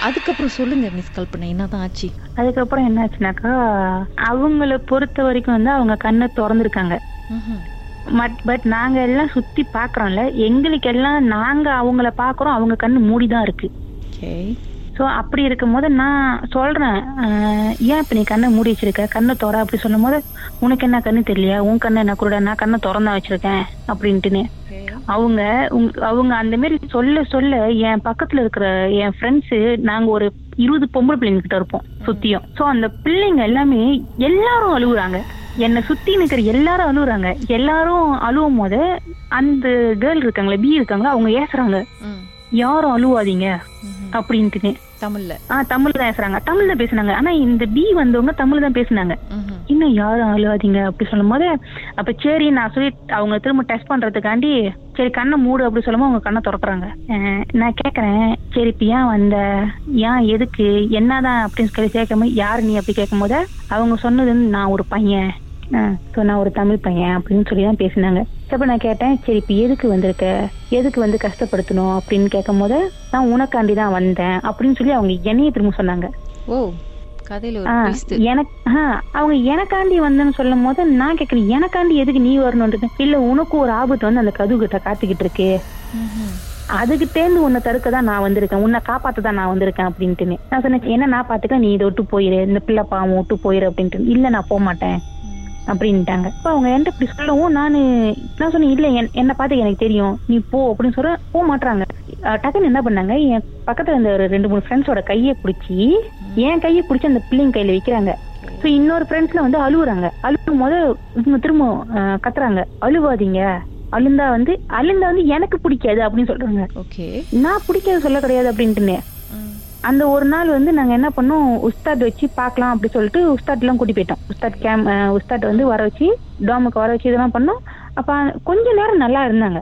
அதுக்கப்புறம் சொல்லுங்க மிஸ் கல்பனா. என்னதான் ஆச்சு? அதுக்கப்புறம் என்னாச்சுனாக்கா அவங்கள பொறுத்த வரைக்கும் வந்து அவங்க கண்ணை திறந்துருக்காங்க. பட் நாங்க எல்லாம் சுத்தி பாக்குறோம்ல எங்களுக்கு எல்லாம் நாங்க அவங்கள பாக்குறோம் அவங்க கண்ணு மூடி தான் இருக்கு ஸோ அப்படி இருக்கும்போது நான் சொல்றேன் ஏன் இப்ப நீ கண்ணை மூடி வச்சிருக்க? கண்ணை திற அப்படி சொல்லும் போது உனக்கு என்ன கண்ணு தெரியலையா? உன் கண்ணை என்ன கூட நான் கண்ணை திறந்தா வச்சிருக்கேன் அப்படின்ட்டுன்னு. அவங்க அவங்க அந்த மாதிரி சொல்ல சொல்ல என் பக்கத்துல இருக்கிற என் ஃப்ரெண்ட்ஸ் நாங்க ஒரு இருபது பொம்பளை பிள்ளைங்க கிட்ட இருப்போம் சுத்தியும். சோ அந்த பிள்ளைங்க எல்லாமே எல்லாரும் அழுகுறாங்க. என்னை சுத்தி நிக்கிற எல்லாரும் அழுகுறாங்க. எல்லாரும் அழுவும் போது அந்த கேர்ள் இருக்காங்களே பி இருக்காங்களா அவங்க ஏசுறாங்க. யாரும் அழுவாதீங்க. அப்படின்ட்டுன்னு தமிழ்ல? ஆ தமிழ் தான் பேசுறாங்க. தமிழ் தான் பேசுனாங்க. ஆனா இந்த பி வந்தவங்க தமிழ் தான் பேசுனாங்க. இன்னும் யாரும் அழுவாதீங்க அப்படி சொல்லும் போது அப்ப சரி நான் சொல்லி அவங்க திரும்ப டெஸ்ட் பண்றதுக்காண்டி சரி கண்ணை மூடு அப்படி சொல்லும்போது அவங்க கண்ணை திறக்கறாங்க. நான் கேக்குறேன். சரி இப்ப ஏன் வந்த? ஏன் எதுக்கு? என்னதான் அப்படின்னு சொல்லி கேட்கும் யாரு நீ அப்படி கேட்கும் போது அவங்க சொன்னது நான் ஒரு பையன். ஸோ நான் ஒரு தமிழ் பையன் அப்படின்னு சொல்லி தான் பேசினாங்க. அப்ப நான் கேட்டேன் சரி இப்ப எதுக்கு வந்திருக்க? எதுக்கு வந்து கஷ்டப்படுத்தணும் அப்படின்னு கேட்கும் போது நான் உனக்காண்டி தான் வந்தேன் அப்படின்னு சொல்லி அவங்க என்னைய திரும்ப சொன்னாங்க. ஓ. எனக்கு அவங்க எனக்காண்டி வந்தேன்னு சொல்லும் போது நான் கேக்குறேன் எனக்காண்டி எதுக்கு நீ வரணும்ன்றது? இல்ல உனக்கு ஒரு ஆபத்து வந்து அந்த கதவு கிட்ட காத்துக்கிட்டு இருக்கு. அதுகிட்டேந்து உன்னை தடுக்க தான் நான் வந்திருக்கேன் உன்னை காப்பாத்த தான் நான் வந்திருக்கேன் அப்படின்ட்டுன்னு. நான் சொன்னேன் என்ன நான் பாத்துக்க நீ இதை விட்டு போயிரு இந்த பிள்ளை பாவம் விட்டு போயிரு அப்படின்ட்டு. இல்ல நான் போக மாட்டேன் அப்படின்ட்டாங்க. அப்ப அவங்க என்கிட்ட இப்படி சொல்லவும் நானு நான் சொன்னேன் இல்ல என்- என்னை பார்த்து எனக்கு தெரியும். நீ போ அப்படின்னு சொல்ற போக மாட்டாங்க டக்குன்னு என்ன பண்ணாங்க என் பக்கத்துல இருந்த ஒரு ரெண்டு மூணு ஃப்ரெண்ட்ஸோட கையை பிடிச்சி என் கையை பிடிச்சி அந்த பிள்ளைங்க கையில வைக்கிறாங்க. ஸோ இன்னொரு ஃப்ரெண்ட்ஸ்ல வந்து அழுகுறாங்க அழுகும் போது இவங்க திரும்ப கத்துறாங்க. அழுவாதீங்க. அழுந்தா வந்து அழுந்தா வந்து எனக்கு பிடிக்காது அப்படின்னு சொல்றாங்க. ஓகே. நான் பிடிக்காது சொல்ல கிடையாது அப்படின்ட்டுன்னு. ம். அந்த ஒரு நாள் வந்து நாங்க என்ன பண்ணோம் உஸ்தாத் வச்சு பார்க்கலாம் அப்படி சொல்லிட்டு உஸ்தாட் எல்லாம் கூட்டி போயிட்டோம். உஸ்தாத் கேம் உஸ்தாட் வந்து வர வச்சு டாமுக்கு வர வச்சு இதெல்லாம் பண்ணோம். அப்ப கொஞ்ச நேரம் நல்லா இருந்தாங்க.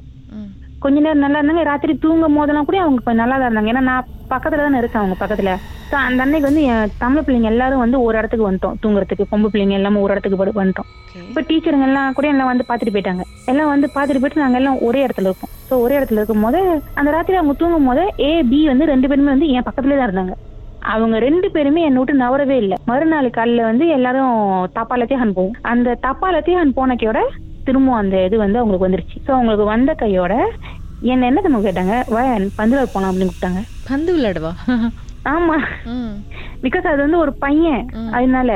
கொஞ்ச நேரம் நல்லா இருந்தாங்க. ராத்திரி தூங்கும் போதெல்லாம் கூட அவங்க நல்லா தான் இருந்தாங்க. ஏன்னா நான் பக்கத்துல தானே இருக்கேன் அவங்க பக்கத்துல. அந்த அன்னைக்கு வந்து என் தமிழ் பிள்ளைங்க எல்லாரும் வந்து ஒரு இடத்துக்கு வந்துட்டோம் தூங்குறதுக்கு. பொம்பு பிள்ளைங்க எல்லாமே ஒரு இடத்துக்கு படு- வந்துட்டோம். இப்ப டீச்சருங்க எல்லாம் கூட எல்லாம் வந்து பாத்துட்டு போயிட்டாங்க. எல்லாம் வந்து பாத்துட்டு போயிட்டு நாங்க எல்லாம் ஒரே இடத்துல இருக்கோம். ஸோ ஒரே இடத்துல இருக்கும் போது அந்த ராத்திரி அவங்க தூங்கும் போது ஏ பி வந்து ரெண்டு பேருமே வந்து என் பக்கத்துலயே தான் இருந்தாங்க. அவங்க ரெண்டு பேருமே என்னை விட்டு நவரவே இல்லை. மறுநாள் காலையில வந்து எல்லாரும் தப்பாலத்தையும் அனுப்புவோம் அந்த தப்பாலத்தையும் அன் போன கையோட திரும்ப அந்த இது வந்து அவங்களுக்கு வந்துருச்சு. ஸோ அவங்களுக்கு வந்த கையோட என்ன என்ன நம்ம கேட்டாங்க? வா பந்து விளையாட போலாம் அப்படின்னு கூப்பிட்டாங்க. பந்து விளையாடுவா? ஆமா. பிகாஸ் அது வந்து ஒரு பையன். அதனால.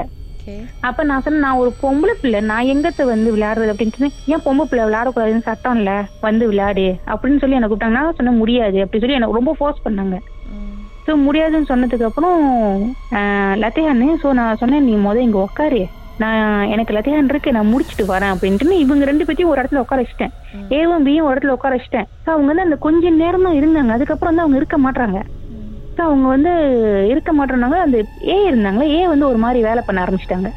அப்ப நான் சொன்னேன் நான் ஒரு பொம்பளை பிள்ளை. நான் எங்கத்த வந்து விளையாடுறது அப்படின்னு சொன்னேன். ஏன் பொம்பளை பிள்ளை விளையாடக்கூடாதுன்னு சட்டம் இல்ல? வந்து விளையாடு. அப்படின்னு சொல்லி எனக்கு கூப்பிட்டாங்க. நான் சொன்ன முடியாது. அப்படி சொல்லி எனக்கு ரொம்ப ஃபோர்ஸ் பண்ணாங்க. ஸோ முடியாதுன்னு சொன்னதுக்கு அப்புறம் லத்தையான்னு ஸோ நான் சொன்னேன் நீ முத இங்க உட்காரு நான் எனக்கு லத்தையான் இருக்கு நான் முடிச்சிட்டு வரேன் அப்படின்ட்டு இவங்க ரெண்டு பேத்தையும் ஒரு இடத்துல உட்கார வச்சிட்டேன். ஏவும் பியும் ஒரு இடத்துல உட்கார வச்சிட்டேன். ஸோ அவங்க வந்து அந்த கொஞ்ச நேரம் தான் இருந்தாங்க. அதுக்கப்புறம் வந்து அவங்க இருக்க மாட்டாங்க. ஸோ அவங்க வந்து இருக்க மாட்டேன்னாங்க. அந்த ஏ இருந்தாங்களே ஏ வந்து ஒரு மாதிரி வேலை பண்ண ஆரம்பிச்சிட்டாங்க.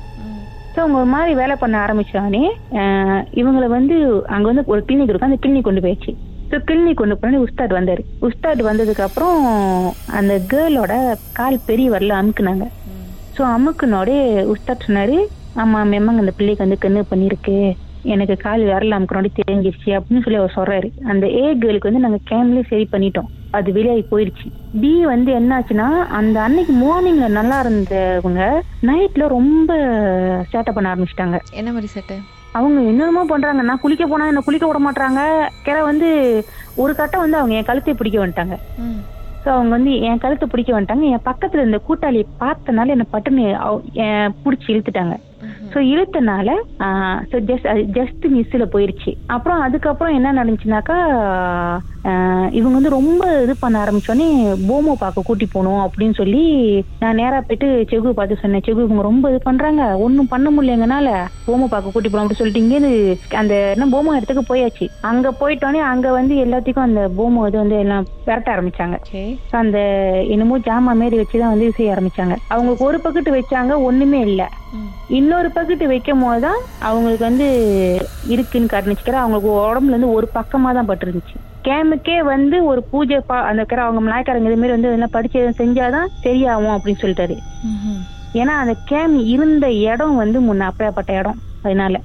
ஸோ அவங்க ஒரு மாதிரி வேலை பண்ண ஆரம்பிச்சானே இவங்களை வந்து அங்க வந்து ஒரு கிளினிக் இருக்கும் அந்த கிளினிக் கொண்டு போயிடுச்சு. ஸோ கிளினிக் கொண்டு போனே உஸ்தாட் வந்தாரு. உஸ்தாட் வந்ததுக்கு அப்புறம் அந்த கேர்ளோட கால் பெரிய வரல அமுக்குனாங்க. ஸோ அமுக்குனோடே உஸ்தாட் சொன்னாரு ஆமா மெம்மங்க அந்த பிள்ளைக்கு வந்து கண்ணு பண்ணிருக்கு. எனக்கு கால் விரல அமுக்குனோடே தெரிஞ்சிருச்சு அப்படின்னு சொல்லி அவர் சொல்றாரு. அந்த ஏ கேர்ளுக்கு வந்து நாங்க கேம்லயே சரி பண்ணிட்டோம். அது வெளியாகி போயிடுச்சு. பி வந்து என்னாச்சுன்னா அந்த அன்னைக்கு மார்னிங்ல நல்லா இருந்தவங்க நைட்ல ரொம்ப சேட்டை பண்ண ஆரம்பிச்சிட்டாங்க. என்ன மாதிரி சட்டை? அவங்க என்னென்னமோ பண்றாங்க. நான் குளிக்க போனா என்ன குளிக்க விட மாட்டாங்க கிட்ட வந்து ஒரு கட்டம் வந்து அவங்க என் கழுத்தை பிடிக்க வந்துட்டாங்க. ஸோ அவங்க வந்து என் கழுத்தை பிடிக்க வந்துட்டாங்க. என் பக்கத்துல இருந்த கூட்டாளியை பார்த்தனால என்ன பட்டுன்னு பிடிச்சி இழுத்துட்டாங்க. ஸோ இழுத்தனால ஸோ ஜஸ்ட் ஜஸ்ட் மிஸ்ஸில் போயிருச்சு. அப்புறம் அதுக்கப்புறம் என்ன நடந்துச்சுனாக்கா இவங்க வந்து ரொம்ப இது பண்ண ஆரம்பிச்சோடனே போமோ பார்க்க கூட்டி போகணும் அப்படின்னு சொல்லி நான் நேரா போயிட்டு செகு பார்த்து சொன்னேன். செகு இவங்க ரொம்ப இது பண்றாங்க. ஒன்றும் பண்ண முடியல எங்கனால போமோ பார்க்க கூட்டி போகணும் அப்படின்னு சொல்லிட்டு இங்கேருந்து அந்த என்ன போமோ இடத்துக்கு போயாச்சு. அங்க போயிட்டோன்னே அங்க வந்து எல்லாத்துக்கும் அந்த போமோ இது வந்து எல்லாம் விரட்ட ஆரம்பிச்சாங்க. அந்த என்னமோ ஜாமா மாரி வச்சுதான் வந்து செய்ய ஆரம்பிச்சாங்க. அவங்களுக்கு ஒரு பக்கெட் வச்சாங்க ஒண்ணுமே இல்ல. இன்னொரு பக்கெட் வைக்கும் போதுதான் அவங்களுக்கு வந்து இருக்குன்னு காட்டுச்சுக்கிற அவங்களுக்கு உடம்புல இருந்து ஒரு பக்கமா தான் பட்டிருந்துச்சு. கேமுக்கே வந்து ஒரு பூஜை பா- அந்த கிற அவங்க மலாய்க்காரங்க இது மாதிரி வந்து இதெல்லாம் படிச்சு செஞ்சாதான் சரியாகும் அப்படின்னு சொல்லிட்டாரு. ஏன்னா அந்த கேம் இருந்த இடம் வந்து முன்ன அப்பேற்பட்ட இடம் அதனால.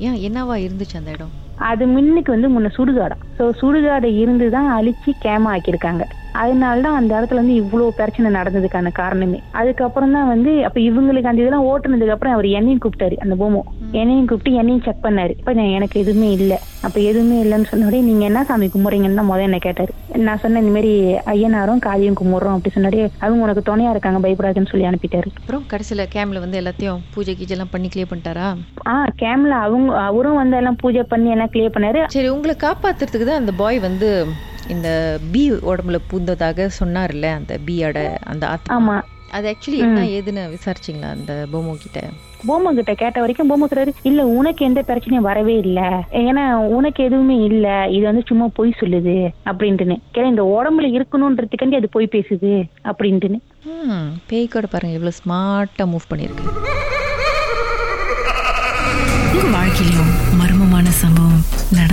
ஏன் என்னவா இருந்துச்சு அந்த இடம்? அது முன்னுக்கு வந்து முன்ன சுடுகாடம் ஸோ சுடுகாடு இருந்து தான் அழிச்சு கேமா ஆக்கியிருக்காங்க. அதனால தான் அந்த இடத்துல வந்து இவ்வளோ பிரச்சனை நடந்ததுக்கான காரணமே. அதுக்கப்புறம் தான் வந்து அப்ப இவங்களுக்கு அந்த இதெல்லாம் ஓட்டுனதுக்கு அப்புறம் அவர் என்னையும் கூப்பிட்டாரு அந்த பூமோ. என்னையும் கூப்பிட்டு என்னையும் செக் பண்ணாரு. இப்ப எனக்கு எதுவுமே இல்லை. அப்ப எதுவுமே இல்லைன்னு சொன்னோடே நீங்க என்ன சாமி கும்பிட்றீங்கன்னு தான் முதல்ல என்ன கேட்டாரு. நான் சொன்னேன் இந்த மாதிரி ஐயனாரும் காளியும் கும்பிடுறோம் அப்படி சொன்னாடி அவங்க உனக்கு துணையா இருக்காங்க பயப்படாதுன்னு சொல்லி அனுப்பிட்டாரு. அப்புறம் கடைசியில கேம்ல வந்து எல்லாத்தையும் பூஜை கீஜை எல்லாம் பண்ணி கிளியர் பண்ணிட்டாரா? ஆ கேம்ல அவங்க அவரும் வந்து எல்லாம் பூஜை பண்ணி எல்லாம் கிளியர் பண்ணாரு. சரி உங்களை காப்பாத்துறதுக்கு தான் அந்த பாய் வந்து இந்த பி உடம்புல பூந்ததாக சொன்னார்ல அந்த பீயோட அந்த ஆமா. அது ஆக்சுவலி என்ன ஏதுன்னு விசாரிச்சிங்களா அந்த பொம்மோ கிட்ட? போமோ கிட்ட கேட்ட வரைக்கும் போமோ சொல்றாரு இல்ல உனக்கு எந்த பிரச்சனையும் வரவே இல்ல. ஏன்னா உனக்கு எதுவுமே இல்ல. இது வந்து சும்மா பொய் சொல்லுது. அப்படின்ட்டுன்னு. கேட்டா இந்த உடம்புல இருக்கணும்ன்றதுக்காண்டி அது பொய் பேசுது. அப்படின்ட்டுன்னு. ம் பேய் கூட பாருங்க எவ்வளவு ஸ்மார்ட்டா மூவ் பண்ணிருக்கு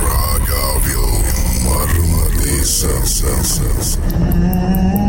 Praga, Vilma, Marmarissa, Sansa, Sansa.